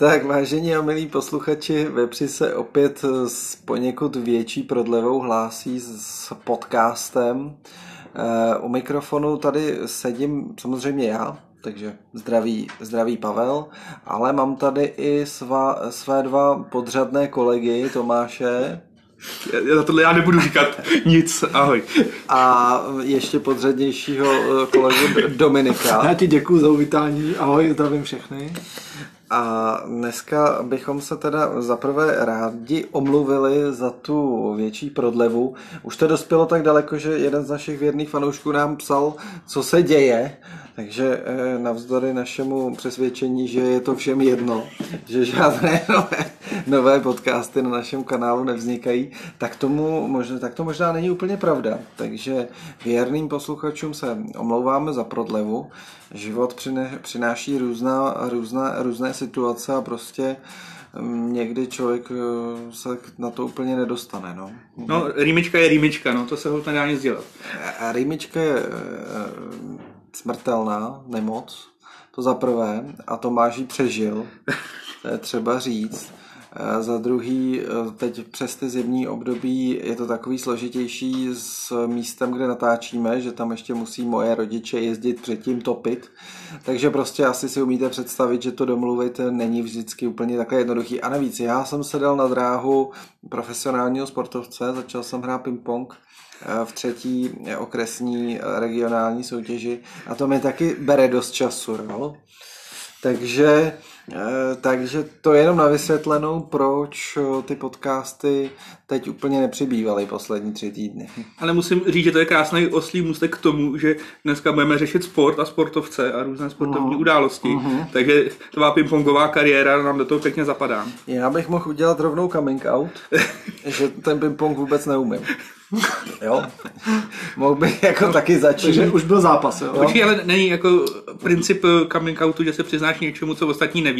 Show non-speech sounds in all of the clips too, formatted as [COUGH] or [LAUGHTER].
Tak, vážení a milí posluchači, Vepři se opět s poněkud větší prodlevou hlásí s podcastem. Eh, u mikrofonu tady sedím samozřejmě já, takže zdraví, zdraví Pavel, ale mám tady i svá, své dva podřadné kolegy, Tomáše. Já, na tohle já nebudu říkat nic, ahoj. A ještě podřadnějšího eh, kolegu Dominika. Já ti děkuji za uvítání, ahoj, zdravím všechny. A dneska bychom se teda zaprvé rádi omluvili za tu větší prodlevu. Už to dospělo tak daleko, že jeden z našich věrných fanoušků nám psal, co se děje, takže eh, navzdory našemu přesvědčení, že je to všem jedno, že žádné [LAUGHS] nové, nové podcasty na našem kanálu nevznikají, tak, tomu možná, tak to možná není úplně pravda. Takže věrným posluchačům se omlouváme za prodlevu. Život přináší různá, různá, různé situace a prostě mm, někdy člověk eh, se na to úplně nedostane. No, no rýmička je rýmička, no, to se ho nedá nic dělat. A rýmička je eh, smrtelná nemoc, to za prvé, a Tomáš ji přežil, to je třeba říct. Za druhý, teď přes ty zimní období je to takový složitější s místem, kde natáčíme, že tam ještě musí moje rodiče jezdit předtím topit. Takže prostě asi si umíte představit, že to domluvit není vždycky úplně takhle jednoduchý. A navíc, já jsem se dal na dráhu profesionálního sportovce, začal jsem hrát ping-pong v třetí okresní regionální soutěži a to mi taky bere dost času. No? Takže, takže to je jenom na vysvětlenou, proč ty podcasty teď úplně nepřibývaly poslední tři týdny. [LAUGHS] Ale musím říct, že to je krásný oslý můstek k tomu, že dneska budeme řešit sport a sportovce a různé sportovní uh-huh. události. Uh-huh. Takže tvá pingpongová kariéra nám do toho pěkně zapadá. Já bych mohl udělat rovnou coming out, [LAUGHS] že ten pingpong vůbec neumím. [LAUGHS] jo. Mohl bych jako no, taky začít. Takže už byl zápas, jo. Počkej, ale není jako princip coming outu, že se přiznáš něčemu, co ostatní neví?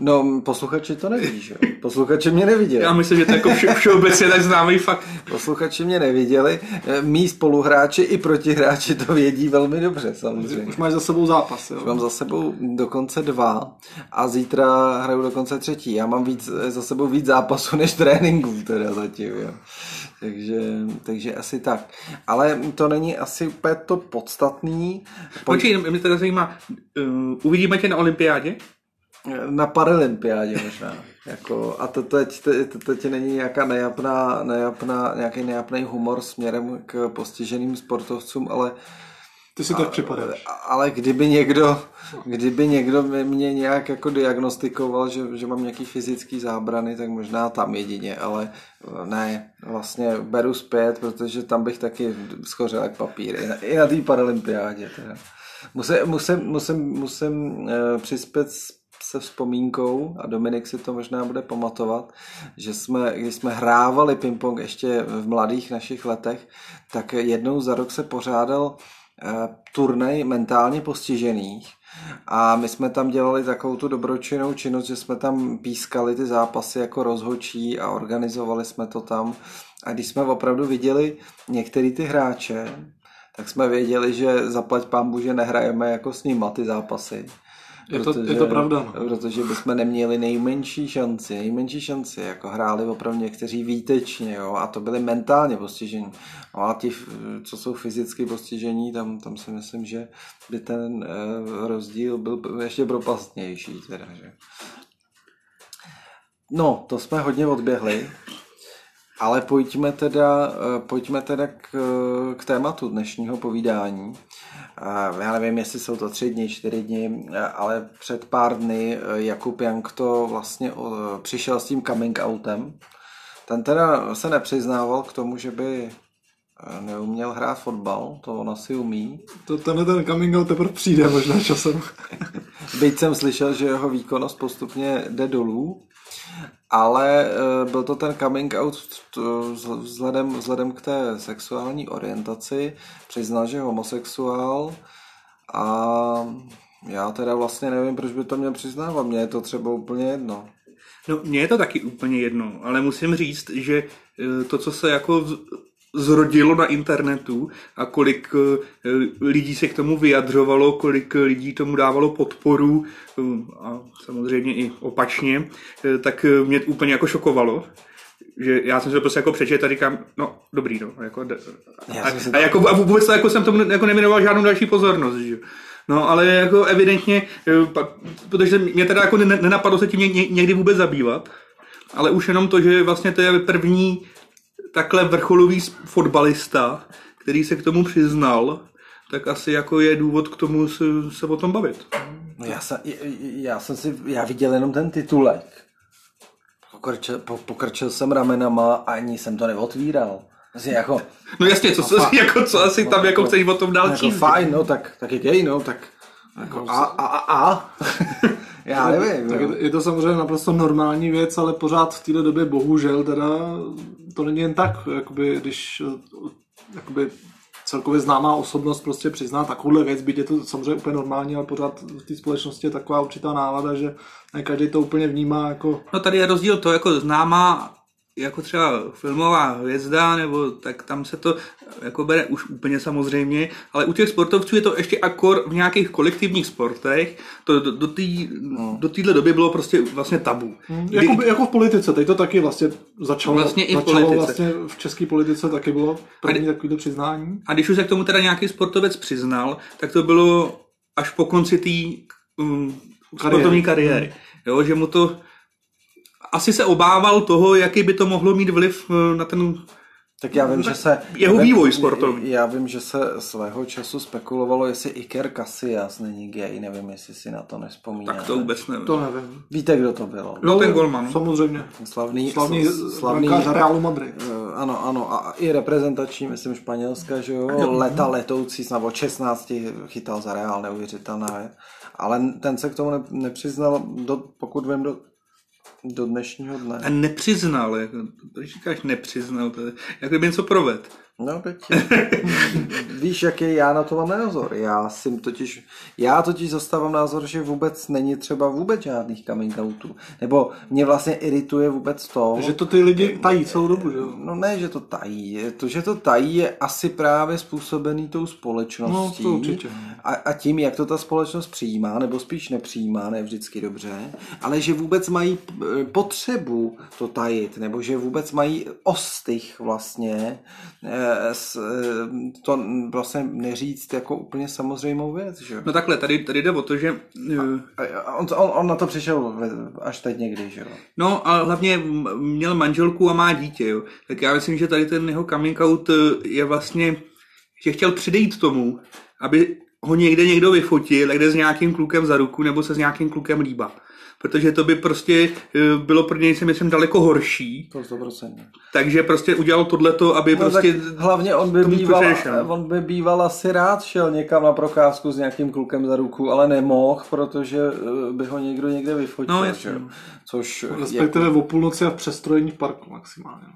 No, posluchači to neví, že jo? Posluchači mě neviděli. Já myslím, že to je jako vše, všeobecně tak známý fakt. Posluchači mě neviděli. Mí spoluhráči i protihráči to vědí velmi dobře, samozřejmě. Už máš za sebou zápas, jo? Už mám za sebou dokonce dva a zítra hraju dokonce třetí. Já mám víc, za sebou víc zápasů než tréninků teda zatím, jo. Takže, takže asi tak. Ale to není asi úplně to podstatný. Počkej, mě teda zajímá, uh, uvidíme tě na olympiádě? Na paralympiádě možná. Jako, a to teď, teď, teď není nějaká nejapná, nejapná, nějaký nejapný humor směrem k postiženým sportovcům, ale ty si tak připadáš. Ale kdyby někdo, kdyby někdo mě nějak jako diagnostikoval, že, že mám nějaký fyzický zábrany, tak možná tam jedině, ale ne, vlastně beru zpět, protože tam bych taky schořel jak papír. I na, i na té paralympiádě. Teda. Musím, musím, musím, musím uh, přispět se vzpomínkou, a Dominik si to možná bude pamatovat, že jsme, když jsme hrávali ping-pong ještě v mladých našich letech, tak jednou za rok se pořádal Eh, turnaj mentálně postižených a my jsme tam dělali takovou tu dobročinnou činnost, že jsme tam pískali ty zápasy jako rozhočí a organizovali jsme to tam. A když jsme opravdu viděli některý ty hráče, tak jsme věděli, že zaplať pán že nehrajeme jako s nima ty zápasy. Je to, protože, je to pravda. No. Protože bychom neměli nejmenší šanci, nejmenší šanci, jako hráli opravdu někteří výtečně, jo, a to byli mentálně postižení. No a ti, co jsou fyzicky postižení, tam, tam si myslím, že by ten eh, rozdíl byl ještě propastnější. Teda, že. No, to jsme hodně odběhli, ale pojďme teda, eh, pojďme teda k, k tématu dnešního povídání já nevím, jestli jsou to tři dny, čtyři dny, ale před pár dny eh, Jakub Jank to vlastně přišel s tím coming outem. Ten teda se nepřiznával k tomu, že by eh, neuměl hrát fotbal, to on asi umí. To tenhle ten coming out teprve přijde možná časem. [LAUGHS] Byť jsem slyšel, že jeho výkonnost postupně jde dolů, ale eh, byl to ten coming out vzhledem, vzhledem k té sexuální orientaci. Přiznal, že je homosexuál a já teda vlastně nevím, proč by to měl přiznávat. Mně je to třeba úplně jedno. No, mně je to taky úplně jedno, ale musím říct, že eh, to, co se jako zrodilo na internetu a kolik eh, lidí se k tomu vyjadřovalo, kolik lidí tomu dávalo podporu eh, a samozřejmě i opačně, eh, tak mě úplně jako šokovalo že já jsem se to prostě jako přečet a říkám, no dobrý, no. Jako, a, a, a, jako, a vůbec to, jako jsem tomu jako neminoval žádnou další pozornost, že No, ale jako evidentně, protože mě teda jako nenapadlo se tím někdy vůbec zabývat, ale už jenom to, že vlastně to je první takhle vrcholový fotbalista, který se k tomu přiznal, tak asi jako je důvod k tomu se, se o tom bavit. No já, jsem, já jsem si, já viděl jenom ten titulek. Pokrčil, po, pokrčil jsem ramenama a ani jsem to neotvíral. Asi jako, no jasně, co, co, [LAUGHS] jako, co asi tam jako chceš o tom dál jako číst? Fajn, no tak, tak je gay, no tak jako a, a, a, a. [LAUGHS] Já nevím. Tak je, je to samozřejmě naprosto normální věc, ale pořád v této době bohužel teda to není jen tak, jakoby, když jakoby, celkově známá osobnost prostě přizná takovouhle věc, byť je to samozřejmě úplně normální, ale pořád v té společnosti je taková určitá nálada, že ne každý to úplně vnímá jako... No tady je rozdíl to jako známá jako třeba filmová hvězda, nebo tak tam se to jako bere už úplně samozřejmě, ale u těch sportovců je to ještě akor v nějakých kolektivních sportech, to do, do, tý, no. do téhle doby bylo prostě vlastně tabu. Hmm, Kdy, jako, jako v politice, teď to taky vlastně začalo, vlastně i v začalo politice. vlastně v české politice taky bylo první takovýto přiznání. A když už se k tomu teda nějaký sportovec přiznal, tak to bylo až po konci té um, sportovní kariéry. Hmm. Jo, že mu to asi se obával toho, jaký by to mohlo mít vliv eh, na ten tak já vím, že se... Jeho vývoj sportovní. Já vím, že se svého času spekulovalo, jestli Iker Casillas není gay, nevím, jestli si na to nespomínáte. Tak to vůbec nevím. To nevím. Víte, kdo to byl? No, ten golman. Samozřejmě. Slavný, slavný, slavný Realu Madrid. Uh, ano, ano, a i reprezentační, myslím, Španělska, že jo, leta letoucí, snad od 16 chytal za Real, neuvěřitelná Ale ten se k tomu nepřiznal, do, pokud vím, do, do dnešního dne. A nepřiznal, jako, když říkáš nepřiznal, to je, jako by něco proved. No, teď. [LAUGHS] Víš, jaký já na to mám názor. Já si totiž, já totiž zastávám názor, že vůbec není třeba vůbec žádných coming outů. Nebo mě vlastně irituje vůbec to. Že to ty lidi tají celou dobu, že No ne, že to tají. To, že to tají, je asi právě způsobený tou společností. No, to určitě. A, a tím, jak to ta společnost přijímá, nebo spíš nepřijímá, ne vždycky dobře, ale že vůbec mají eh, potřebu to tajit, nebo že vůbec mají ostych vlastně eh, to vlastně neříct jako úplně samozřejmou věc, že? No takhle, tady, tady jde o to, že... A, a on, on, on na to přišel až teď někdy, že jo? No a hlavně měl manželku a má dítě, jo. Tak já myslím, že tady ten jeho coming out e, je vlastně, že chtěl předejít tomu, aby ho někde někdo vyfotil, kde s nějakým klukem za ruku nebo se s nějakým klukem líbá protože to by prostě eh, bylo pro něj si myslím daleko horší. To 100%. Takže prostě udělal tohleto, aby no, prostě... Hlavně on by, býval, on by býval asi rád šel někam na procházku s nějakým klukem za ruku, ale nemohl, protože eh, by ho někdo někde vyfotil. No, jasně. Což Respektive je... o půlnoci a v přestrojení parku maximálně.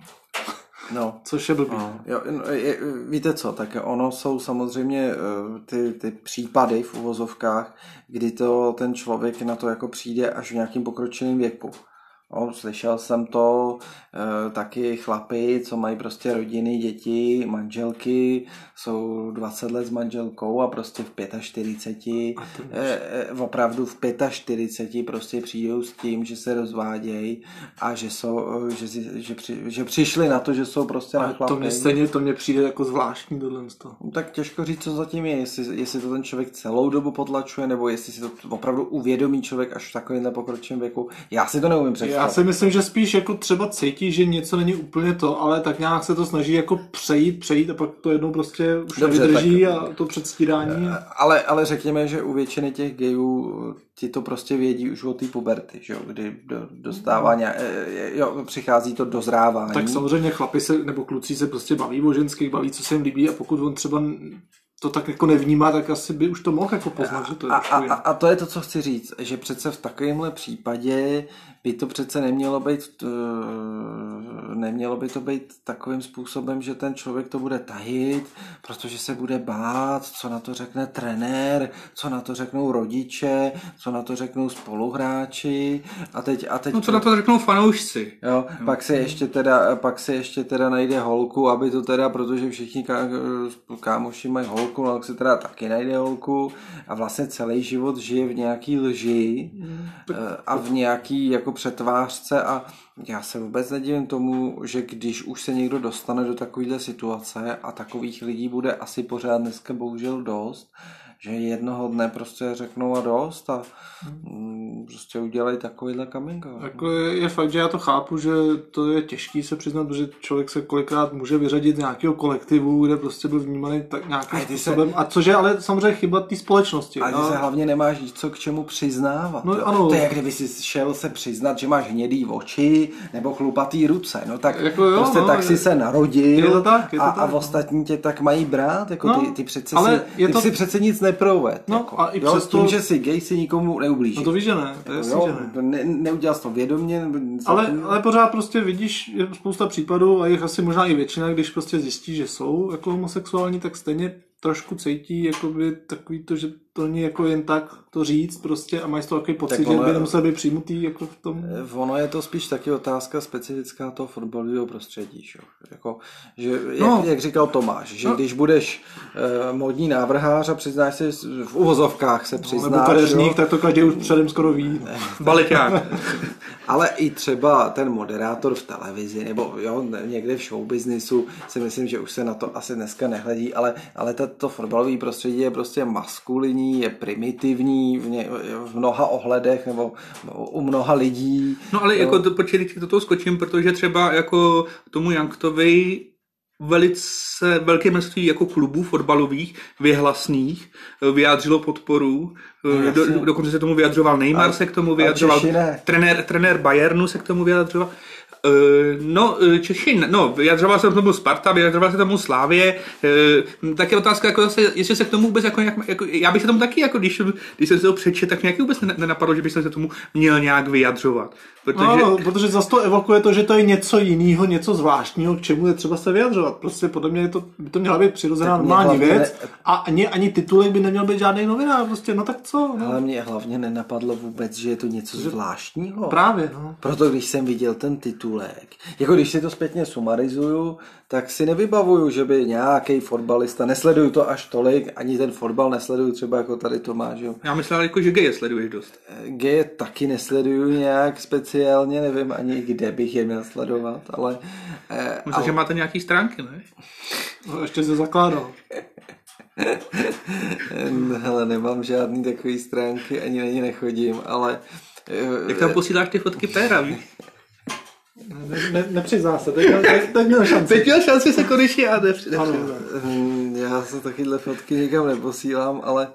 No. Což je blbý. No, jo, je, víte co, tak ono jsou samozřejmě eh, ty, ty případy v uvozovkách, kdy to ten člověk na to jako přijde až v nějakým pokročilém věku. No, slyšel jsem to, e, taky chlapy, co mají prostě rodiny, děti, manželky, jsou 20 let s manželkou a prostě v 45, e, e, opravdu v 45 prostě přijdou s tím, že se rozvádějí a že, jsou, že, že, při, že přišli na to, že jsou prostě a na chlapy. To mě stejně, to mě přijde jako zvláštní tohle. No, tak těžko říct, co zatím je, jestli, jestli to ten člověk celou dobu potlačuje, nebo jestli si to opravdu uvědomí člověk až v takovém pokročilém věku. Já si to neumím představit. Já si myslím, že spíš jako třeba cítí, že něco není úplně to, ale tak nějak se to snaží jako přejít, přejít a pak to jednou prostě už Dobře, nevydrží tak, a to předstírání. Ale, ale řekněme, že u většiny těch gejů ti to prostě vědí už od té puberty, že jo, kdy do, dostává nějak, jo, přichází to dozrávání. Tak samozřejmě chlapi se, nebo kluci se prostě baví o ženských, baví, co se jim líbí a pokud on třeba to tak jako nevnímá, tak asi by už to mohl jako poznat, že to je a, a, a, a to je to, co chci říct, že přece v takovémhle případě by to přece nemělo být, eh, nemělo by to být takovým způsobem, že ten člověk to bude tahit, protože se bude bát, co na to řekne trenér, co na to řeknou rodiče, co na to řeknou spoluhráči a teď... A teď no co na to řeknou fanoušci. Jo, jo. Pak, se ještě teda, pak se ještě teda najde holku, aby to teda, protože všichni ká, kámoši mají holku, no tak se teda taky najde holku a vlastně celý život žije v nějaký lži mm. a v nějaký jako přetvářce a já se vůbec nedivím tomu, že když už se někdo dostane do takovéhle situace a takových lidí bude asi pořád dneska bohužel dost, že jednoho dne prostě řeknou a dost a mm, prostě udělají takovýhle coming out. Jako je, je, fakt, že já to chápu, že to je těžký se přiznat, protože člověk se kolikrát může vyřadit z nějakého kolektivu, kde prostě byl vnímaný tak nějakým a způsobem. Se... A což je ale samozřejmě chyba té společnosti. A ty no. se hlavně nemáš co k čemu přiznávat. No, ano. To je, kdyby si šel se přiznat, že máš hnědý oči nebo chlupatý ruce. No tak jako jo, prostě no, tak je, si se narodil je to tak, je to a, tak, a ostatní tě tak mají brát. Jako no, ty, ty přece ale si, ty to... si přece nic ne neproved. No jako. a i jo, tím, že jsi gay, si nikomu neublíží. No to víš, že ne. To je jako, jo, že ne. ne. Neudělal jsi to vědomě. Ale, ale pořád prostě vidíš, je spousta případů a jich asi možná i většina, když prostě zjistí, že jsou jako homosexuální, tak stejně trošku cítí jakoby takový to, že to není jako jen tak to říct prostě a mají z toho takový pocit, tak ono, že by nemusel být přijmutý jako v tom. Eh, ono je to spíš taky otázka specifická toho fotbalového prostředí. Že? Jako, že, jak, no. jak, říkal Tomáš, že no. když budeš uh, modní návrhář a přiznáš se v uvozovkách se přiznáš. No, nebo kadeřník, tak to každý už předem skoro ví. [LAUGHS] Baleťák. Ale i třeba ten moderátor v televizi, nebo jo, někde v showbiznisu si myslím, že už se na to asi dneska nehledí, ale, ale to fotbalové prostředí je prostě maskulinní, je primitivní v, ně, v mnoha ohledech nebo u mnoha lidí. No ale jo. jako to, počkej, do toho skočím, protože třeba jako tomu Janktovi velice velké množství jako klubů fotbalových, vyhlasných, vyjádřilo podporu. No, do, dokonce se tomu vyjadřoval Neymar, a, se k tomu vyjadřoval. Trenér, trenér Bayernu se k tomu vyjadřoval. Uh, no, eh, Češi, no, vyjadřoval se tomu Sparta, vyjadřoval se tomu Slávě, uh, tak je otázka, jako zase, jestli se k tomu vůbec, jako, nějak, jako, já bych se tomu taky, jako když, když jsem si to přečet, tak nějaký vůbec nenapadlo, že bych se tomu měl nějak vyjadřovat. Protože... No, protože zase to evokuje to, že to je něco jiného, něco zvláštního, k čemu je třeba se vyjadřovat. Prostě podle mě je to, by to měla být přirozená normální věc ne... a ani, ani titulek by neměl být žádný novinář. Prostě, no tak co? No. Ale mě hlavně nenapadlo vůbec, že je to něco zvláštního. Právě, no. Proto když jsem viděl ten titulek, jako když si to zpětně sumarizuju, tak si nevybavuju, že by nějaký fotbalista, nesleduju to až tolik, ani ten fotbal nesleduju třeba jako tady Tomáš. Jo. Já myslel, jako, že geje sleduješ dost. Geje taky nesleduju nějak speciálně, nevím ani kde bych je měl sledovat, ale... Eh, Myslím, ale... že máte nějaký stránky, ne? No, ještě se zakládal. [LAUGHS] Hele, nemám žádný takový stránky, ani na ně nechodím, ale... Jak tam posíláš ty fotky péra, [LAUGHS] ne, ne, nepřizná se, teď, teď, teď měl šanci. Teď měl šanci se konečně a nepřizná. Hm, já se takyhle fotky nikam neposílám, ale,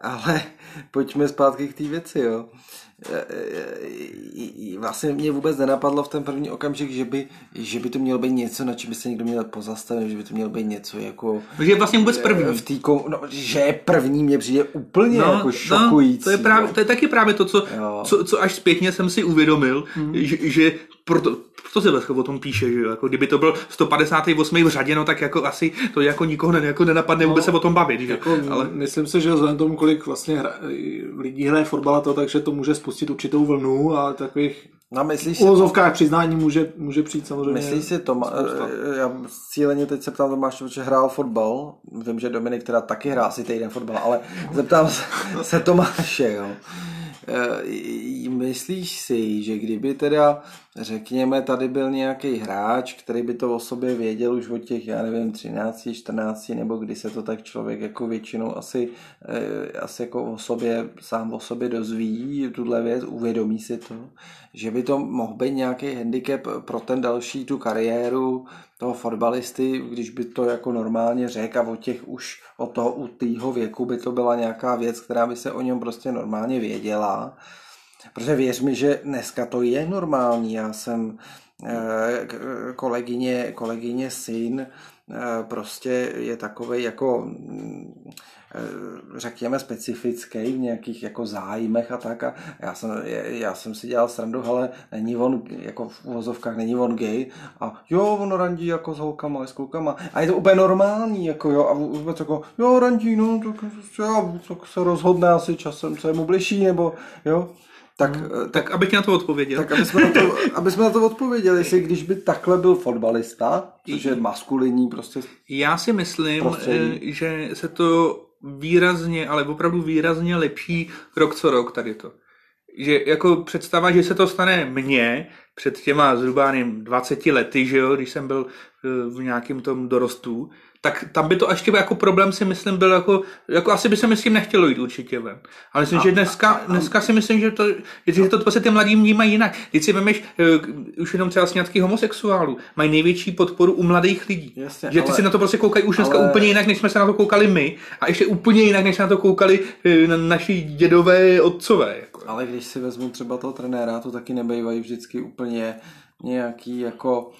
ale pojďme zpátky k té věci, jo. E, e, vlastně mě vůbec nenapadlo v ten první okamžik, že by, že by to mělo být něco, na čem by se někdo měl pozastavit, že by to mělo být něco jako... Že je vlastně vůbec první. V tý, no, že je první, mě přijde úplně no, jako šokující. No, to, je právě, to je taky právě to, co, co, co až zpětně jsem si uvědomil, mm. že, že proto, proto se vlastně o tom píše, že jako kdyby to byl 158. v řadě, no tak jako asi to jako nikoho ne, jako nenapadne no, vůbec se o tom bavit. Že? Jako, Ale... Myslím si, že vzhledem tomu, kolik vlastně hra, lidí hraje fotbal to, takže to může spustit určitou vlnu a takových No, myslíš v uvozovkách přiznání může, může přijít samozřejmě. Myslíš si to, eh, já cíleně teď se ptám Tomáš, že hrál fotbal, vím, že Dominik teda taky hrál si týden fotbal, ale zeptám se [LAUGHS] Tomáše, jo. Eh, myslíš si, že kdyby teda, řekněme, tady byl nějaký hráč, který by to o sobě věděl už od těch, já nevím, 13, 14, nebo kdy se to tak člověk jako většinou asi, eh, asi jako o sobě, sám o sobě dozví, tuhle věc, uvědomí si to, že by to mohl být nějaký handicap pro ten další tu kariéru toho fotbalisty, když by to jako normálně řekl a od těch už od toho u tého věku by to byla nějaká věc, která by se o něm prostě normálně věděla. Protože věř mi, že dneska to je normální. Já jsem eh, kolegyně, kolegyně syn eh, prostě je takový jako mm, eh, řekněme specifický v nějakých jako zájmech a tak. A já jsem, já jsem si dělal srandu, ale není on, jako v uvozovkách není on gay. A jo, on randí jako s holkama, s klukama. A je to úplně normální, jako jo, a vůbec jako, jo, randí, no, tak, tak se rozhodne asi časem, co je mu bližší, nebo jo, tak, hmm. tak, tak abych na to odpověděl. Tak aby jsme na to, [LAUGHS] aby jsme na to odpověděli, jestli když by takhle byl fotbalista, což je maskulinní prostě Já si myslím, prostředí. Eh, že se to výrazně, ale opravdu výrazně lepší rok co rok tady to. Že jako představa, že se to stane mně před těma zhruba 20 lety, že jo, když jsem byl eh, v nějakém tom dorostu, tak tam by to ještě jako problém si myslím byl jako, jako asi by se mi s tím nechtělo jít určitě ven. Ale myslím, a, že dneska, a, a, dneska si myslím, že to, že to prostě ty mladí vnímají jinak. Když si vemeš, uh, už jenom třeba sňatky homosexuálů, mají největší podporu u mladých lidí. Jasně, že ty ale, si na to prostě koukají už dneska ale... úplně jinak, než jsme se na to koukali my a ještě úplně jinak, než se na to koukali uh, na naši dědové, otcové. Ale když si vezmu třeba toho trenéra, to taky nebejvají vždycky úplně nějaký jako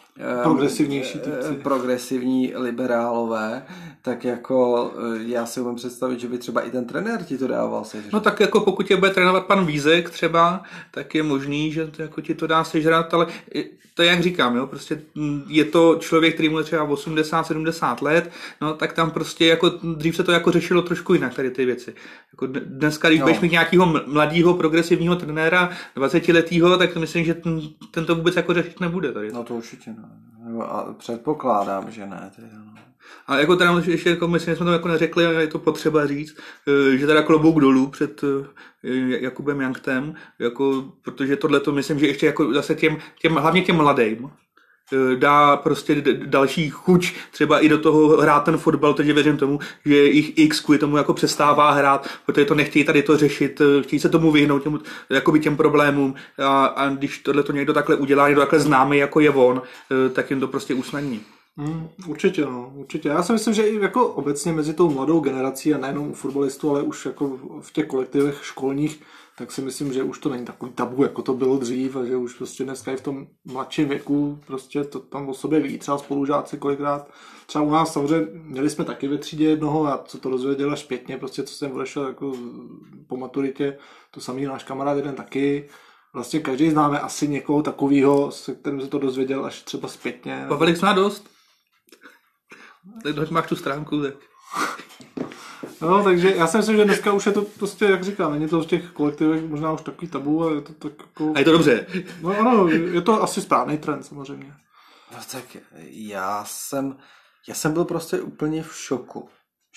progresivnější typci. progresivní liberálové, tak jako eh, já si umím představit, že by třeba i ten trenér ti to dával sežrat. No tak jako pokud tě bude trénovat pan Vízek třeba, tak je možný, že to jako ti to dá sežrat, ale to jak říkám, jo, prostě je to člověk, který mu je třeba 80-70 let, no tak tam prostě jako dřív se to jako řešilo trošku jinak tady ty věci. Jako dneska, když no. budeš mít nějakého mladého progresivního trenéra, 20 letého, tak myslím, že ten, ten to vůbec jako řešit nebude. Tady. No to určitě ne. A předpokládám, že ne. Teda, no. A jako teda ještě jako že jsme to jako neřekli, ale je to potřeba říct, eh, že teda klobouk dolů před eh, Jakubem Janktem, jako, protože tohle to myslím, že ještě jako zase těm, těm hlavně těm mladým, dá prostě další chuť třeba i do toho hrát ten fotbal, takže věřím tomu, že jich X kvůli tomu jako přestává hrát, protože to nechtějí tady to řešit, chtějí se tomu vyhnout, těm, jakoby těm problémům a, a když tohle to někdo takhle udělá, někdo takhle známý jako je on, tak jim to prostě usnadní. Hmm, určitě, no, určitě. Já si myslím, že i jako obecně mezi tou mladou generací a nejenom u fotbalistů, ale už jako v těch kolektivech školních, tak si myslím, že už to není takový tabu, jako to bylo dřív a že už prostě dneska i v tom mladším věku prostě to tam o sobě ví třeba spolužáci kolikrát. Třeba u nás samozřejmě měli jsme taky ve třídě jednoho a co to rozvěděl až zpětně, prostě co jsem odešel jako po maturitě, to samý náš kamarád jeden taky, Vlastně každý známe asi někoho takového, se kterým se to dozvěděl až třeba zpětně. Pavelik zná dost. Tak máš tu stránku, tak... No, takže já si myslím, že dneska už je to prostě, jak říkám, není to v těch kolektivech možná už takový tabu, ale je to tak jako... A je to dobře. No ano, je to asi správný trend samozřejmě. No tak já jsem, já jsem byl prostě úplně v šoku,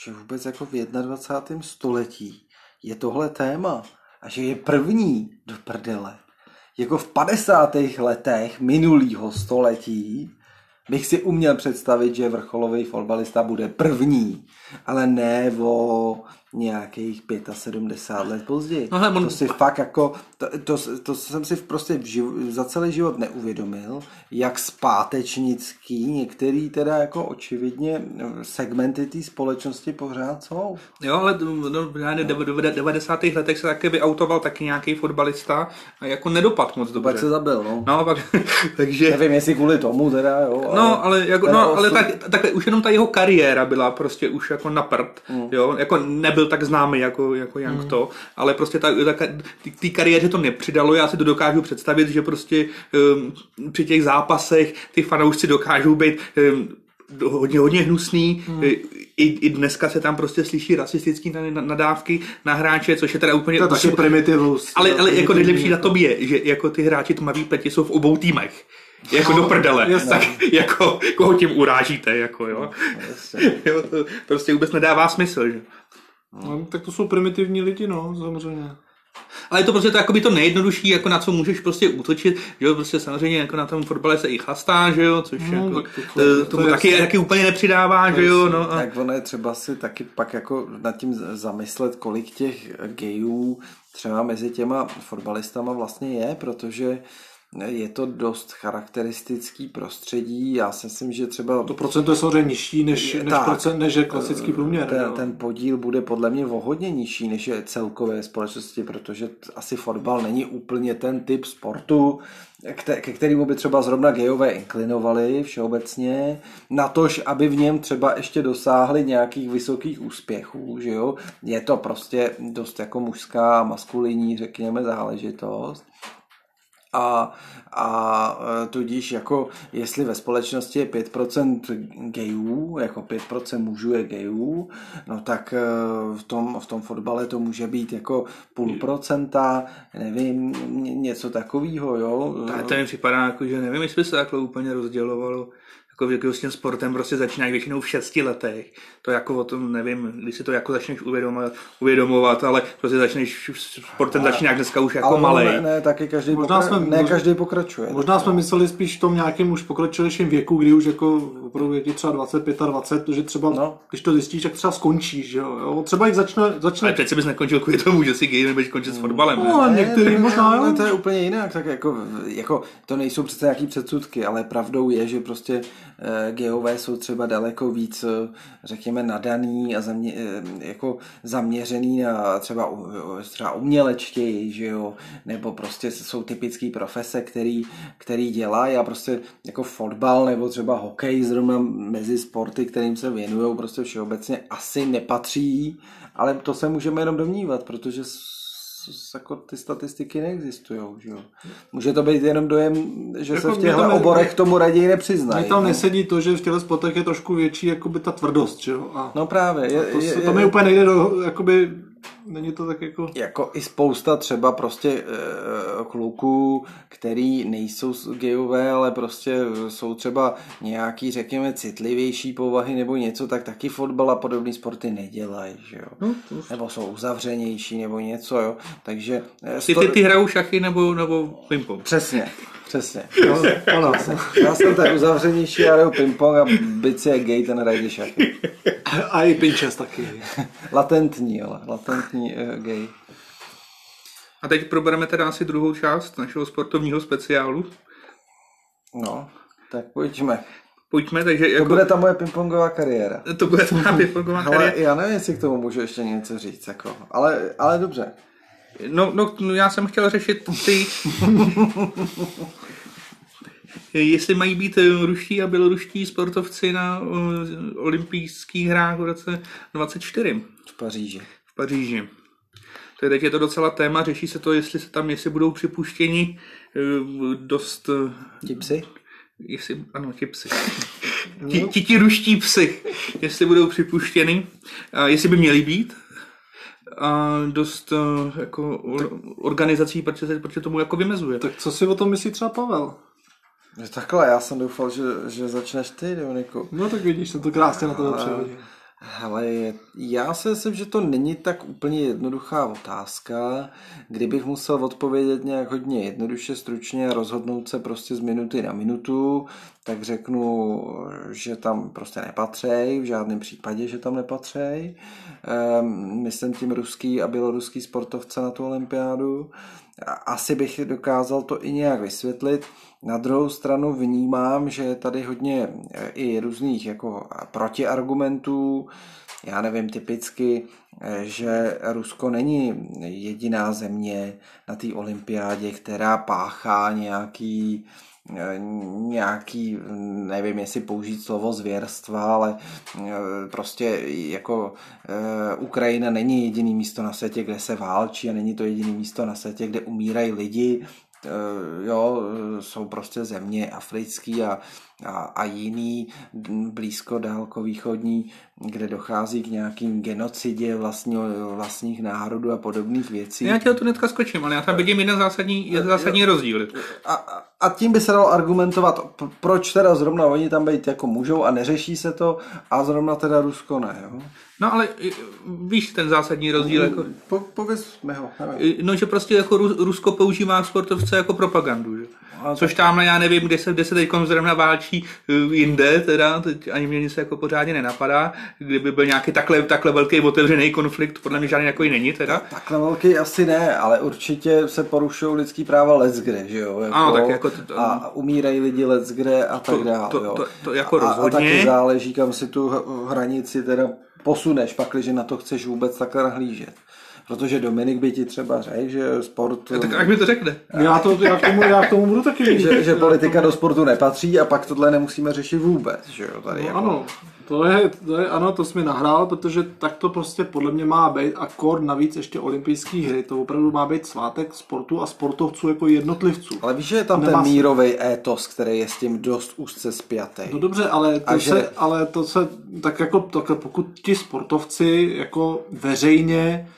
že vůbec jako v 21. století je tohle téma a že je první do prdele. Jako v 50. letech minulého století bych si uměl představit, že vrcholový fotbalista bude první, ale ne o nějakých 75 let později. No, on... To si fakt jako, to, to, to jsem si prostě živ, za celý život neuvědomil, jak zpátečnický některý teda jako očividně segmenty té společnosti pořád jsou. Jo, ale no, v 90. letech se taky vyautoval taky nějaký fotbalista a jako nedopad moc dobře. Pak se zabil, no. No, pak, [LAUGHS] takže... Nevím, jestli kvůli tomu teda, jo. Ale... No, ale, jako, no, ale tak, takhle, už jenom ta jeho kariéra byla prostě už jako na prd, mm. jo, jako nebyl byl tak známý jako, jako Young mm. to, ale prostě ta, ta, ty kariéře to nepřidalo, já si to dokážu představit, že prostě um, při těch zápasech ty fanoušci dokážou být um, hodně, hodně hnusný. Hmm. I, I dneska se tam prostě slyší rasistický nadávky na hráče, což je teda úplně... To je primitivus. Ale, ale jako nejlepší na tom je, že jako ty hráči tmavý pleti jsou v obou týmech jako no, do prdele, [LAUGHS] jasný. tak jako koho tím urážíte, jako jo. No, [LAUGHS] jo to prostě vůbec nedává smysl, že? No, tak to jsou primitivní lidi, no, samozřejmě. Ale je to prostě to, jakoby to nejjednodušší, jako na co můžeš prostě útočit, že jo, prostě samozřejmě jako na tom fotbale se i chlastá, že jo, což no, jako, to, to, to, tomu to taky, taky úplně nepřidává, že jo, no. A... Tak ono je třeba si taky pak jako nad tím zamyslet, kolik těch gejů třeba mezi těma fotbalistama vlastně je, protože je to dost charakteristický prostředí. Já si myslím, že třeba... To procento je samozřejmě nižší než, než, Tak. procent, než je klasický průměr. ten, jo. ten podíl bude podle mě o hodně nižší, než je celkové společnosti, protože asi fotbal není úplně ten typ sportu, kte- ke kterému by třeba zrovna gejové inklinovali všeobecně, natož, aby v něm třeba ještě dosáhli nějakých vysokých úspěchů, že jo. Je to prostě dost jako mužská, maskulinní, řekněme, záležitost. A, a e, tudíž jako jestli ve společnosti je 5% gejů, jako 5% mužů je gejů, no tak e, v tom, v tom fotbale to může být jako půl procenta, nevím, ně- něco takového, jo. Ale to mi připadá, jako, že nevím, jestli se takhle úplně rozdělovalo. Jako, jako s tím sportem prostě začínají většinou v šesti letech. To jako o tom nevím, když si to jako začneš uvědomovat, uvědomovat ale prostě začneš sportem začínáš dneska už jako Ale malej. Ne, ne, taky každý, Možná pokra- jsme- ne každý pokračuje. Možná jsme mysleli spíš v tom nějakém už pokročilejším věku, kdy už jako opravdu je ti třeba 25 a 20, že třeba, No. no. když to zjistíš, tak třeba skončíš, že jo. jo? Třeba jich začne, začne Ale teď si bys nekončil kvůli tomu, že si gay nebudeš končit s fotbalem. No, ale ne? některý možná, jo. Ne, to je úplně jinak, tak jako, jako to nejsou přece nějaký předsudky, ale pravdou je, že prostě geové jsou třeba daleko víc, eh, řekněme, nadaný a zamě, eh, jako zaměřený na třeba, třeba umělečtěji, že jo, nebo prostě jsou typický profese, který, který dělají a prostě jako fotbal nebo třeba hokej zrovna mezi sporty, kterým se věnují, prostě všeobecně asi nepatří, ale to se můžeme jenom domnívat, protože jako ty statistiky neexistují, že jo. Může to být jenom dojem, že Jako se v těchto tam- oborech tomu raději nepřiznají. Mě tam no. nesedí to, že v těchto sportech je trošku větší jakoby ta tvrdost, že jo. A No právě. Je, to, je, se, je, to mi úplně nejde do, jakoby, není to tak jako... jako i spousta třeba prostě e, kluků, který nejsou gejové, ale prostě jsou třeba nějaký, řekněme, citlivější povahy nebo něco, tak taky fotbal a podobné sporty nedělají, že jo. No, to... Nebo jsou uzavřenější nebo něco, jo. Takže... e, Ty, sto- ty, ty hrajou šachy nebo, nebo ping-pong? Přesně, přesně. No, ano. Já jsem ten uzavřenější, já hraju ping-pong a byť je gay, ten hraje šachy. A i Pinches taky. Latentní, ale latentní uh, gay. A teď probereme teda asi druhou část našeho sportovního speciálu. No, tak pojďme. Pojďme, takže To jako, bude ta moje pingpongová kariéra. to bude tvá ping-pongová [LAUGHS] Ale kariéra. já nevím, jestli k tomu můžu ještě něco říct, jako. Ale, ale dobře. No, no, no, já jsem chtěl řešit ty... [LAUGHS] Jestli mají být eh, ruští a běloruští sportovci na uh, olympijských hrách v roce 24 V Paříži. v Paříži. To je, teď je to docela téma, řeší se to, jestli se tam, jestli budou připuštěni eh, dost, eh, Ti psy? jestli, ano, ti psy. [LAUGHS] Ti, ti, ti ruští psy, jestli budou připuštěny, a jestli by měli být, a dost eh, jako or, organizací, protože se proti tomu jako vymezuje. Tak co si o tom myslí třeba Pavel? Takhle, já jsem doufal, že, že začneš ty, Dominiku. No tak vidíš, jsem to krásně na tebe přehodil. Hele, já si myslím, že to není tak úplně jednoduchá otázka. Kdybych musel odpovědět nějak hodně jednoduše, stručně a rozhodnout se prostě z minuty na minutu, tak řeknu, že tam prostě nepatřej, v žádném případě, že tam nepatřej. Ehm, myslím tím ruský a běloruský sportovce na tu olympiádu. Asi bych dokázal to i nějak vysvětlit. Na druhou stranu vnímám, že je tady hodně eh, i různých jako protiargumentů. Já nevím, typicky, eh, že Rusko není jediná země na té olympiádě, která páchá nějaký nějaký, nevím, jestli použít slovo zvěrstva, ale eh, prostě jako eh, Ukrajina není jediný místo na světě, kde se válčí a není to jediný místo na světě, kde umírají lidi, Eh, jo, eh, jsou prostě země africký a, a, a jiný blízko dálko východní, kde dochází k nějakým genocidě vlastního, vlastních národů a podobných věcí. Já tě to hnedka skočím, ale já tam vidím jeden zásadní, jeden zásadní rozdíl. A, a- tím by se dalo argumentovat, proč teda zrovna oni tam být jako můžou a neřeší se to a zrovna teda Rusko ne, jo? No ale víš ten zásadní rozdíl, jako, Po, pověz mi ho, nevím. no že prostě jako Ru- Rusko používá sportovce jako propagandu, že? Což tamhle já nevím, kde se, kde se teď zrovna válčí eh, jinde, teda, teď ani mě nic jako pořádně nenapadá, kdyby byl nějaký takhle, takhle velký otevřený konflikt, podle mě žádný takový není teda. Takhle velký asi ne, ale určitě se porušují lidský práva leckde, že jo? Ano, tak jako to- a umírají lidi leckde a tak To- dále, to- jo. to- to jako a, a rozhodně. taky záleží, kam si tu hranici teda posuneš, pakliže na to chceš vůbec takhle nahlížet. Protože Dominik by ti třeba řekl, že sport... Tak ať mi to řekne. Já, to, já, k tomu, já k tomu [LAUGHS] budu taky že, že politika do sportu nepatří a pak tohle nemusíme řešit vůbec, že jo, tady No, jako... ano, to je, to je, ano, to jsi mi nahrál, protože tak to prostě podle mě má být a kor navíc ještě olympijské hry, to opravdu má být svátek sportu a sportovců jako jednotlivců. Ale víš, že je tam Nemá ten mírový étos, který je s tím dost úzce spjatý. No dobře, ale to, A že- se, ale to se, tak jako, tak pokud ti sportovci jako veřejně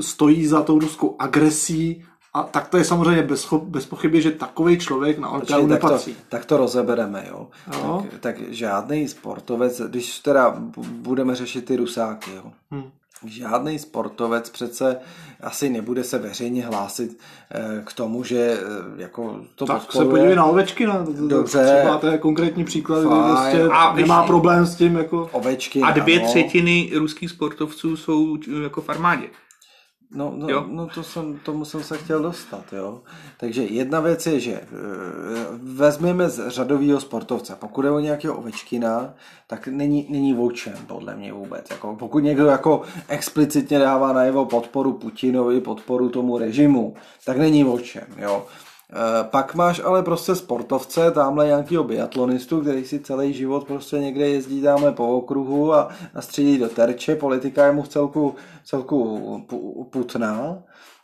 stojí za tou ruskou agresí, a tak to je samozřejmě bez, bez pochyby, že takový člověk na olympiádu tak, to, nepatří. tak to rozebereme, jo. Jo. Tak, tak žádný sportovec, když teda bu- budeme řešit ty rusáky, jo. Hm. Žádný sportovec přece asi nebude se veřejně hlásit eh, k tomu, že eh, jako to Tak se podporuje. podívej na Ovečkina, to- to- Dobře. třeba to je konkrétní příklad, kdy Fajn. prostě A nemá ještě- problém s tím, jako... Ovečky, A dvě ano. třetiny ruských sportovců jsou eh, jako v armádě. No, no, Jo. no to jsem, tomu jsem se chtěl dostat, jo. Takže jedna věc je, že e, vezmeme z řadového sportovce, pokud je o nějakého Ovečkina, tak není, není o čem, podle mě vůbec. Jako, pokud někdo jako explicitně dává na jeho podporu Putinovi, podporu tomu režimu, tak není o čem, jo. E, Pak máš ale prostě sportovce, tamhle nějakýho biatlonistu, který si celý život prostě někde jezdí tamhle po okruhu a, a střílí do terče, politika je mu v celku, celku pu- putná,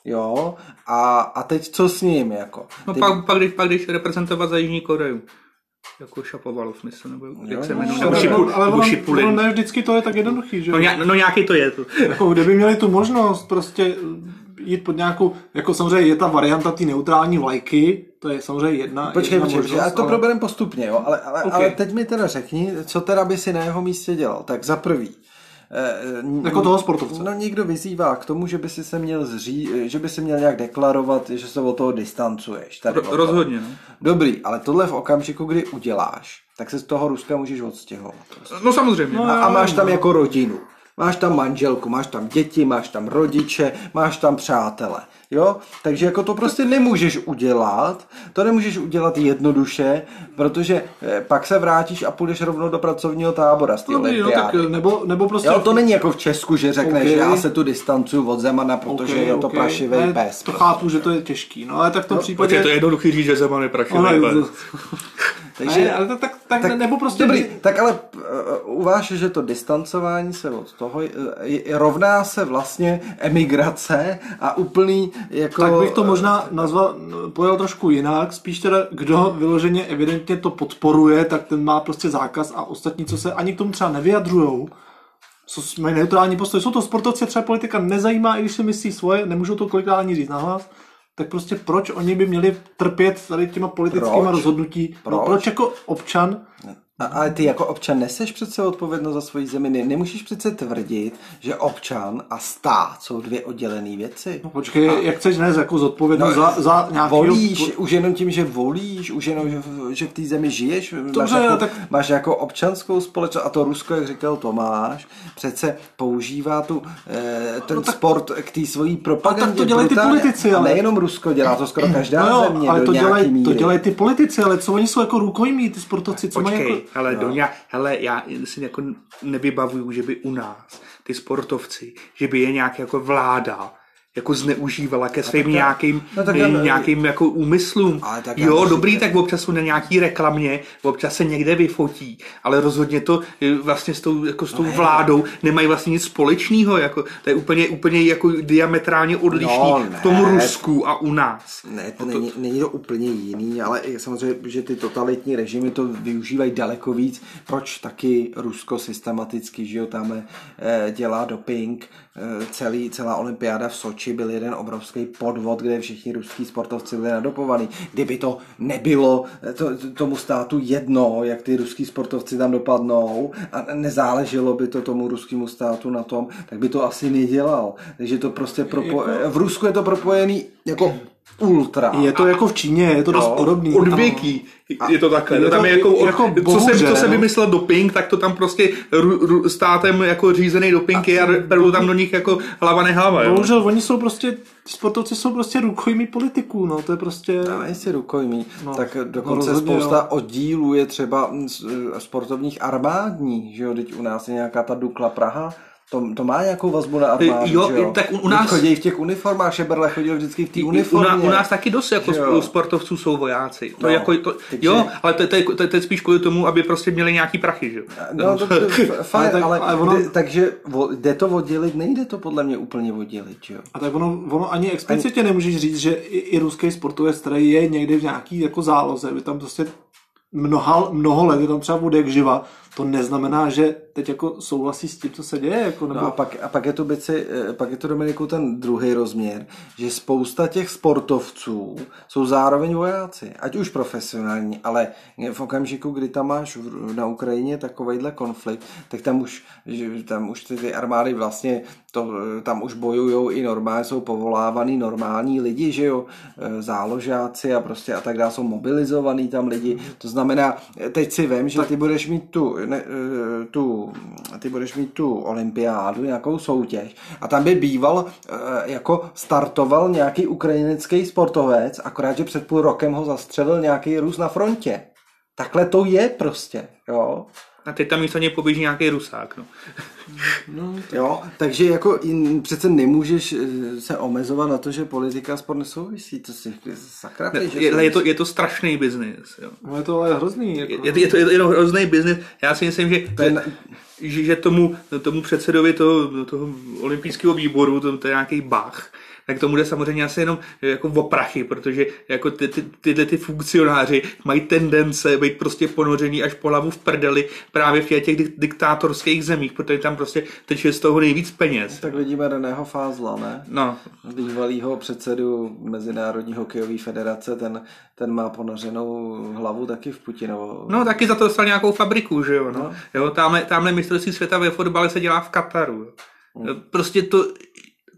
jo, a, a teď co s ním, jako? No Ty- pak, pak, když, pak když reprezentovat za Jižní Koreju. Jako Šapovalov, myslím, nebo jak se no, jmenuje, ale nebo, Ale, šipu, ale nebo Šipulin. ne vždycky to je tak jednoduchý, že? No, no nějaký to je. To. Jako kdyby měli tu možnost prostě jít pod nějakou, jako samozřejmě je ta varianta té neutrální vlajky, to je samozřejmě jedna, Počkej, jedna počkej, možnost, počkej, a to ale- probereme postupně, jo, ale, ale, Ok. ale teď mi teda řekni, co teda by si na jeho místě dělal. Tak za prvý, eh, Jako toho sportovce. No někdo vyzývá k tomu, že by si se měl zří, že by si měl nějak deklarovat, že se od toho distancuješ. Tady Ro, rozhodně. No. Dobrý, ale tohle v okamžiku, kdy uděláš, tak se z toho Ruska můžeš odstěhovat. prostě. no samozřejmě. No, No, A, a máš tam jako rodinu. Máš tam manželku, máš tam děti, máš tam rodiče, máš tam přátele. Jo? Takže jako to prostě nemůžeš udělat, to nemůžeš udělat jednoduše, protože eh, pak se vrátíš a půjdeš rovnou do pracovního tábora z té Dobrý, no, tak olympiády. nebo, nebo prostě... Jo, to není jako v Česku, že řekneš, Ok. že já se tu distancuju od Zemana, protože Ok, je to ok. prašivý Ne, pes. To chápu, že to je těžký, no ale tak v tom případě... Počkej, to je jednoduchý říct, že Zeman je prašivý. Ale- [LAUGHS] Takže, ne, ale tak, tak, tak, tak, nebo prostě... Dobrý, tak ale uh, uváž, že to distancování se od toho uh, je, rovná se vlastně emigrace a úplný jako... Tak bych to možná nazval, pojel trošku jinak, spíš teda, kdo vyloženě evidentně to podporuje, tak ten má prostě zákaz a ostatní, co se ani k tomu třeba nevyjadřujou, co mají neutrální postoj, jsou to sportovci, třeba politika nezajímá, i když si myslí svoje, nemůžou to kolikrát ani říct nahlas, tak prostě proč oni by měli trpět tady těma politickými Proč? rozhodnutí? No, Proč? proč jako občan A, ale ty jako občan neseš přece odpovědnost za svoji zemi. Ne, nemůžeš přece tvrdit, že občan a stát jsou dvě oddělené věci. No počkej, jak chceš nést jako zodpovědnost No, za, za nějaký... Volíš, už jenom tím, že volíš, už jenom, že, že v té zemi žiješ, máš, Dobře, jako, tak- máš jako občanskou společnost a to Rusko, jak říkal Tomáš, přece používá tu, eh, ten No tak- sport k té svojí propagandě. Ale tak to dělají ty politici, A ale- nejenom Rusko, dělá to skoro každá No jo, země ale do to dělají, míry. to dělají ty politici, ale co oni jsou jako rukojmí, ty sportovci, co mají Počkej, jako... hele, Doňa, hele, já si jako nevybavuju, že by u nás ty sportovci, že by je nějak jako vláda jako zneužívala ke svým tak nějakým, no tak nějakým jako úmyslům. Ale tak jo, dobrý, tak občas jsou na nějaký reklamě, občas se někde vyfotí, ale rozhodně to eh, vlastně s tou, jako s tou vládou nemají vlastně nic společného, jako, to je úplně, úplně jako diametrálně odlišný No, v tom. Rusku a u nás. Ne, to není, není to úplně jiný, ale samozřejmě, že ty totalitní režimy to využívají daleko víc. Proč taky Rusko systematicky, že jo, tam eh, dělá doping, eh, celý, celá olympiáda v Soči byl jeden obrovský podvod, kde všichni ruský sportovci byli nadopovaní. Kdyby to nebylo to, tomu státu jedno, jak ty ruský sportovci tam dopadnou a nezáleželo by to tomu ruskému státu na tom, tak by to asi nedělal. Takže to prostě propo- v Rusku je to propojený jako ultra. Je to jako v Číně, je to dost Jo, podobný. Od Ano. věký je to takhle. Je to- tam je jako, od, jako co, se, bohužel. co se vymyslel doping, tak to tam prostě ru, ru, státem jako řízený doping je a perou tam do nich jako hlava nehlava. Jo? Bohužel, oni jsou prostě, sportovci jsou prostě rukojmí politiků, no, to je prostě... Ale jestli rukojmí, No, no, tak no dokonce rozhodně, spousta jo. oddílů je třeba eh, sportovních armádních, že jo, teď u nás je nějaká ta Dukla Praha, to, to má nějakou vazbu na armádu, Jo, jo? tak u- u nás- Chodí v těch uniformách, Šeberle chodil vždycky v té U, uniformě. na, u nás taky dost jako jo. sportovců jsou vojáci. To No, jako, to, takže- jo, ale to, to, je- to, to, je spíš kvůli tomu, aby prostě měli nějaký prachy, že jo. No, to, to, [LAUGHS] fajn, tak- ale, ale ono- takže jde to oddělit, nejde to podle mě úplně oddělit, že jo? A tak ono, ono ani explicitně nemůžeš říct, že i, i ruský sportovec, který je někde v nějaký jako záloze, by tam prostě mnoha, mnoho let, je tam třeba bude jak živa, to neznamená, že teď jako souhlasí s tím, co se děje, jako, nebo... No a pak, a pak je to bici, eh, pak je to Dominiku ten druhý rozměr, že spousta těch sportovců jsou zároveň vojáci, ať už profesionální, ale v okamžiku, kdy tam máš na Ukrajině takovejhle konflikt, tak tam už, tam už ty, ty armády vlastně to, eh, tam už bojujou i normálně, jsou povolávaný normální lidi, že jo, eh, záložáci a prostě a tak dále, jsou mobilizovaný tam lidi, to znamená, teď si vem, že ty budeš mít tu, ne, eh, tu, ty budeš mít tu olympiádu, nějakou soutěž a tam by býval, eh, jako startoval nějaký ukrajinský sportovec, akorát, že před půl rokem ho zastřelil nějaký Rus na frontě. Takhle to je prostě, jo. A teď tam místo něj poběží nějaký rusák. No. [LAUGHS] No, Jo, takže jako in, přece nemůžeš eh, se omezovat na to, že politika a sport nesouvisí. To si sakra Ne, je, je, to, je to strašný biznis. Jo. no je to ale hrozný, jako... Je, je, to- je to je to hrozný biznis. Já si myslím, že, To je že, na- že, že tomu, tomu předsedovi toho, toho olympijského výboru, to, to je nějaký Bach, tak tomu jde samozřejmě asi jenom jako o prachy, protože jako ty, ty, tyhle ty funkcionáři mají tendence být prostě ponořený až po hlavu v prdeli právě v těch dik- diktátorských zemích, protože tam prostě teče z toho nejvíc peněz. Tak vidíme Reného Fázla, ne? No, Bývalýho předsedu Mezinárodní hokejové federace, ten, ten má ponořenou hlavu taky v Putinovo. no taky za to dostal nějakou fabriku, že jo. No. jo tamhle, tamhle mistrovství světa ve fotbale se dělá v Kataru. Jo. Prostě to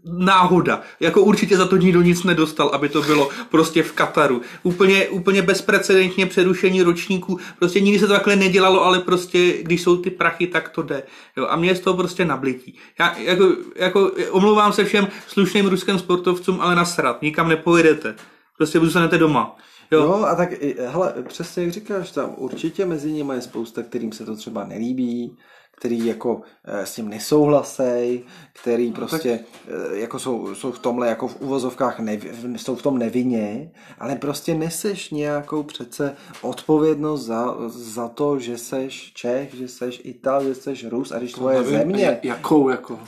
náhoda. Jako určitě za to nikdo nic nedostal, aby to bylo prostě v Kataru. Úplně, úplně bezprecedentně přerušení ročníků. Prostě nikdy se to takhle nedělalo, ale prostě, když jsou ty prachy, tak to jde. Jo, a mě je z toho prostě nablití. Já jako, jako omlouvám se všem slušným ruským sportovcům, ale nasrat. Nikam nepojedete. Prostě zůstanete doma. Jo. Jo, a tak, hele, přesně jak říkáš, tam určitě mezi nimi je spousta, kterým se to třeba nelíbí, který jako eh, s tím nesouhlasej, který prostě eh, jako jsou, jsou v tomhle jako v uvozovkách nevi, jsou v tom nevinně, ale prostě neseš nějakou přece odpovědnost za, za to, že seš Čech, že seš Ital, že seš Rus a když tvoje Nevím, země Jakou, jako...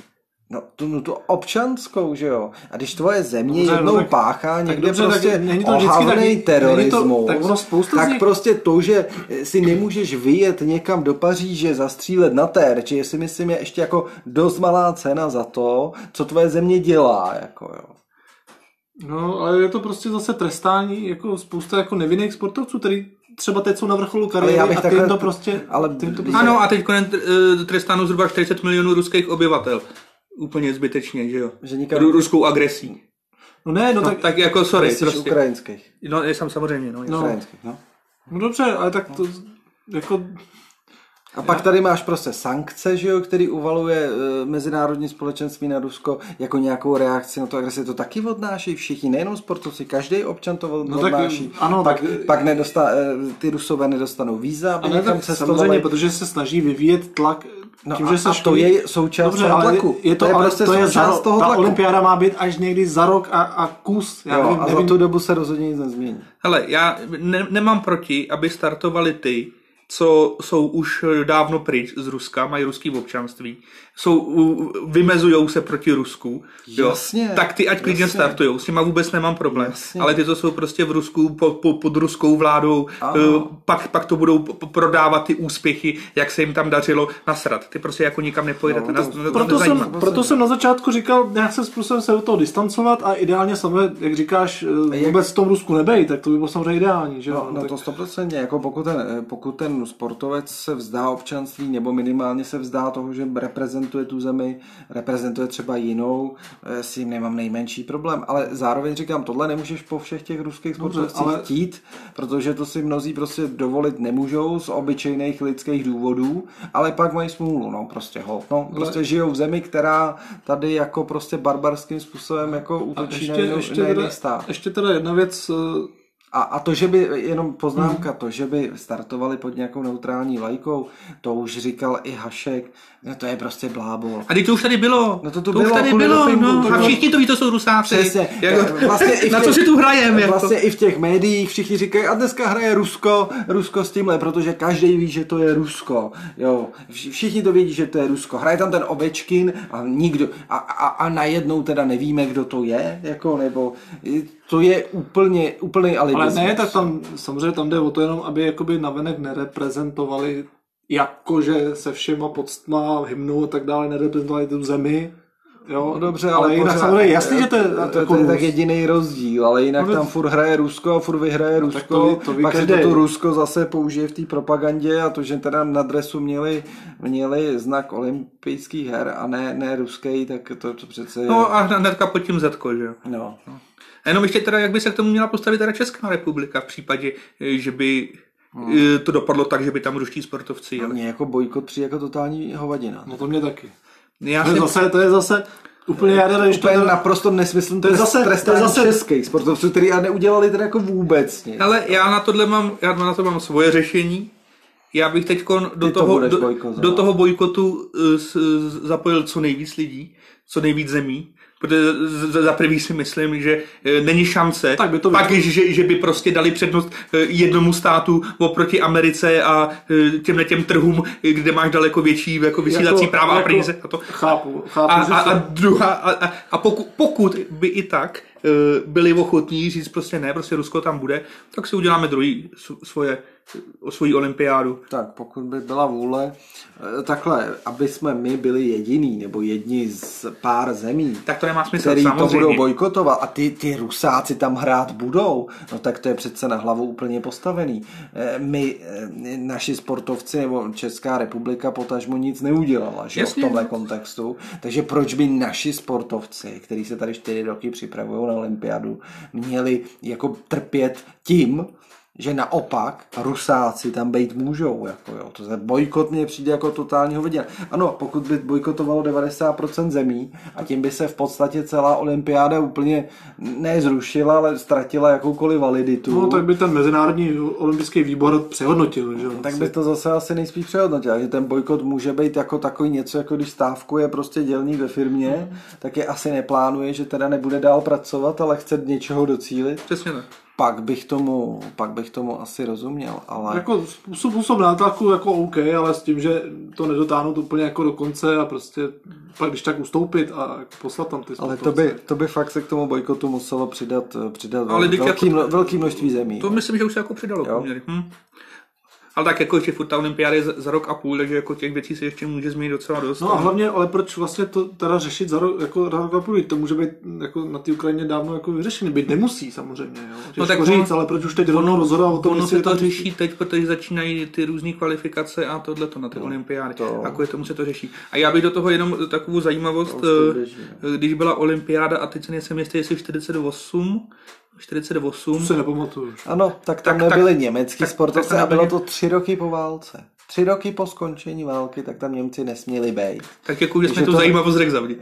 No, tu, no, tu občanskou, že jo. A když tvoje země Dobře, jednou no tak- páchá tak někde dobře, tak prostě není to vždycky ohavnej taky- není to- terorismus, tak ono spousta tak nich- prostě to, že si nemůžeš vyjet někam do Paříže zastřílet na terč, je si myslím je ještě jako dost malá cena za to, co tvoje země dělá, jako jo. No, ale je to prostě zase trestání jako spousta jako nevinných sportovců, který třeba teď jsou na vrcholu kariéry já bych a takhle- tím to prostě... ale tím to prostě Ano, a teď konec trestáno zhruba 40 milionů ruských obyvatel. Úplně zbytečně, že jo? Že nikam- Ru- Ruskou agresí. No ne, no, No, tak, tak jako, sorry, Jsi prostě. ukrajinských. No, je sam samozřejmě, no. No. ukrajinských, no. no dobře, ale tak to jako... A pak tady máš prostě sankce, že jo, který uvaluje e, mezinárodní společenství na Rusko jako nějakou reakci na to agresi. To taky odnáší všichni, nejenom sportovci, každý občan to No tak, odnáší. ano, pak, tak- pak nedostá, e, ty Rusové nedostanou víza, aby někam tak cestovali. samozřejmě, protože se snaží vyvíjet tlak No tím, a- že se a to je součást Dobře, toho ale tlaku. Je to, To je ale prostě to je za, součást toho ta tlaku. olympiáda má být až někdy za rok a, a kus. Já jo, nevím, a nevím, za tu dobu se rozhodně nic nezmění. Hele, já ne, nemám proti, aby startovali ty, co jsou už dávno pryč z Ruska, mají ruský občanství, jsou, vymezujou se proti Rusku, jo, Jasně, tak ty ať klidně jasně. startujou, s těma vůbec nemám problém. Jasně. Ale ty, co jsou prostě v Rusku po, po, pod ruskou vládou, Ano. eh, pak, pak to budou p- prodávat ty úspěchy, jak se jim tam dařilo nasrat. Ty prostě jako nikam nepojedete. No, to- nás proto jsem, proto jsem na začátku říkal, nějak se způsobem se od toho distancovat a ideálně samozřejmě, jak říkáš, eh, vůbec v tom Rusku nebej, tak to by bylo samozřejmě ideální, že? No, no tak, to stoprocentně, jako pokud ten, pokud ten sportovec se vzdá občanství nebo minimálně se vzdá toho, že reprezentuje reprezentuje tu zemi, reprezentuje třeba jinou, eh, s tím nemám nejmenší problém, ale zároveň říkám, tohle nemůžeš po všech těch ruských sportovcích ale... chtít, protože to si mnozí prostě dovolit nemůžou z obyčejných lidských důvodů, ale pak mají smůlu, no prostě ho, no, prostě ale... žijou v zemi, která tady jako prostě barbarským způsobem jako útočí ještě, na, ještě, na teda, stát. Ještě teda jedna věc, eh, a, a to, že by, jenom poznámka, to, že by startovali pod nějakou neutrální lajkou, to už říkal i Hašek, no to je prostě blábol. A to už tady bylo. No to, to, to bylo, už tady bylo, dopingu, no, a všichni to ví, to jsou rusáci. Přesně. Jako, vlastně i na těch, co si tu hrajem. Jako. Vlastně i v těch médiích všichni říkají, a dneska hraje Rusko, Rusko s tímhle, protože každý ví, že to je Rusko. Jo, všichni to vědí, že to je Rusko. Hraje tam ten Ovečkin a nikdo, a, a, a najednou teda nevíme, kdo to je, jako, nebo to je úplně, úplný alibismus. Ale ne, tak tam samozřejmě tam jde o to jenom, aby jakoby navenek nereprezentovali jakože se všema podstma, hymnou a tak dále nereprezentovali tu zemi, Jo, no dobře, ale, ale jinak pořád, samozřejmě jasný, že to je, to, jako to je tak jediný rozdíl, ale jinak no, tam furt hraje Rusko a furt vyhraje no, Rusko, to, to pak se to, to Rusko zase použije v té propagandě a to, že teda na dresu měli, měli znak olympijských her a ne, ne ruský, tak to, to přece... No a hnedka pod tím Zetko, že jo. No. no. A jenom ještě teda, jak by se k tomu měla postavit teda Česká republika v případě, že by Hmm. to dopadlo tak, že by tam ruští sportovci jeli. Mě jako bojkot přijde jako totální hovadina. No to mě taky. Já to, je zase, to je zase úplně jaderné, když to je naprosto nesmyslný to je zase, to je zase český sportovců, který a neudělali teda jako vůbec nic. Ale já na tohle mám, já na to mám svoje řešení. Já bych teď do, toho, to do, do toho bojkotu uh, zapojil co nejvíc lidí, co nejvíc zemí Protože za prvý si myslím, že e, není šance, tak by to pak, že, že by prostě dali přednost e, jednomu státu oproti Americe a e, těmhle těm trhům, kde máš daleko větší jako vysílací jako, práva jako, a peníze. A, to. Chápu, chápu. A, a, a, druhá, a, a pokud, pokud by i tak byli ochotní říct prostě ne, prostě Rusko tam bude, tak si uděláme druhý svoje o svoji olympiádu. Tak pokud by byla vůle, eh, takhle, aby jsme my byli jediný, nebo jedni z pár zemí, tak to nemá smysl, který samozřejmě. to budou bojkotovat a ty, ty rusáci tam hrát budou, no tak to je přece na hlavu úplně postavený. Eh, my, eh, naši sportovci nebo Česká republika potažmo nic neudělala, že v tomhle kontextu, takže proč by naši sportovci, kteří se tady čtyři roky připravují na olympiádu, měli jako trpět tím, že naopak rusáci tam být můžou. Jako jo. To je bojkot mě přijde jako totální hovadina. Ano, pokud by bojkotovalo 90% zemí a tím by se v podstatě celá olympiáda úplně nezrušila, ale ztratila jakoukoliv validitu. No, tak by ten mezinárodní olympijský výbor přehodnotil. Že? Tak by to zase asi nejspíš přehodnotil. Že ten bojkot může být jako takový něco, jako když stávkuje prostě dělník ve firmě, mm. tak je asi neplánuje, že teda nebude dál pracovat, ale chce něčeho docílit. Přesně tak pak bych tomu, pak bych tomu asi rozuměl, ale... Jako způsob nátlaku jako OK, ale s tím, že to nedotáhnout úplně jako do konce a prostě pak když tak ustoupit a poslat tam ty Ale to by, to by fakt se k tomu bojkotu muselo přidat, přidat ale velký, jako, velký množství zemí. To myslím, že už se jako přidalo. Hm. Ale tak jako ještě furt ta olympiáda je za, rok a půl, takže jako těch věcí se ještě může změnit docela dost. No a hlavně, ale proč vlastně to teda řešit za rok, jako rok a půl? To může být jako na té Ukrajině dávno jako vyřešený. Být nemusí samozřejmě. Jo. no tak říct, on, ale proč už teď rovnou rozhodovat o tom, ono se to řeší teď, protože začínají ty různé kvalifikace a tohle to na ty no, olympiády. To... A kvůli tomu se to řeší. A já bych do toho jenom takovou zajímavost, běží, no. když byla olympiáda a teď se nejsem jistý, jestli 48, 48. To se nepamatuju. Ano, tak tam tak, nebyli tak, německý tak, sportovci tak a bylo to tři roky po válce. Tři roky po skončení války, tak tam Němci nesměli být. Tak jako, že jsme tu to... zajímavost řekl [LAUGHS]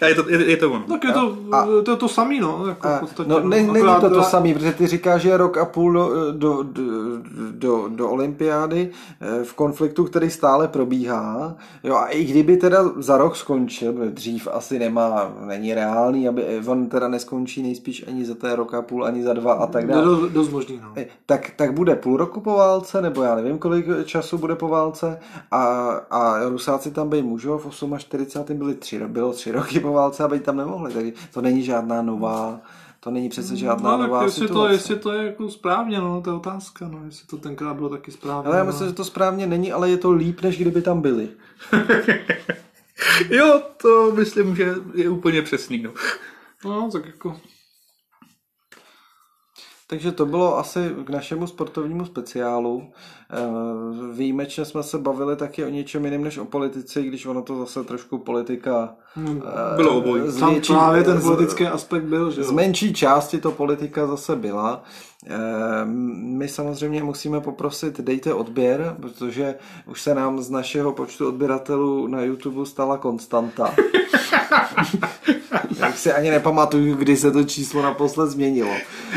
A je to, je, je to ono. Tak je to, a, to, je to samý, no. Jako a, podstatě, no, ne, není to to samý, protože ty říkáš, že je rok a půl do, do, do, do, do olympiády eh, v konfliktu, který stále probíhá. Jo, a i kdyby teda za rok skončil, dřív asi nemá, není reálný, aby on teda neskončí nejspíš ani za té rok a půl, ani za dva a tak dále. Do, dost možný, no. Eh, tak, tak bude půl roku po válce, nebo já nevím, kolik času bude po válce a, a Rusáci tam být můžou, v 48. byli tři, bylo tři roky roky po válce a být tam nemohli. Takže to není žádná nová, to není přece žádná no, nová jestli situace. To, jestli to je jako správně, no, to je otázka, no, jestli to tenkrát bylo taky správně. Ale já no. myslím, že to správně není, ale je to líp, než kdyby tam byli. [LAUGHS] jo, to myslím, že je úplně přesný, no. No, tak jako... Takže to bylo asi k našemu sportovnímu speciálu. Eh, výjimečně jsme se bavili taky o něčem jiném než o politice, když ono to zase trošku politika Hmm. eh, Bylo obojí. Tam právě ten politický aspekt byl, že z menší části to politika zase byla. Eh, My samozřejmě musíme poprosit, dejte odběr, protože už se nám z našeho počtu odběratelů na YouTube stala konstanta. [LAUGHS] Jak si ani nepamatuju, kdy se to číslo naposled změnilo.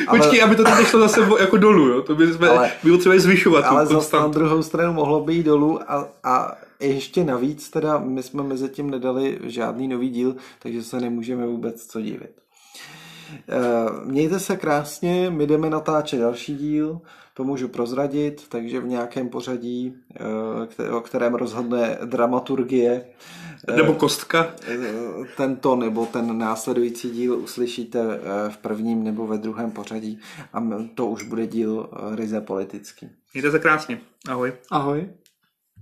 Ale- Počkej, aby to teď nešlo zase jako dolů, jo? To by jsme Ale- bylo třeba zvyšovat. Ale zase na druhou stranu mohlo být dolů a, a ještě navíc teda my jsme mezi tím nedali žádný nový díl, takže se nemůžeme vůbec co divit. Eh, Mějte se krásně, my jdeme natáčet další díl, to můžu prozradit, takže v nějakém pořadí, eh, o kterém rozhodne dramaturgie, Nebo kostka. eh, tento nebo ten následující díl uslyšíte eh, v prvním nebo ve druhém pořadí a to už bude díl eh, ryze politický. Mějte se krásně. Ahoj. Ahoj.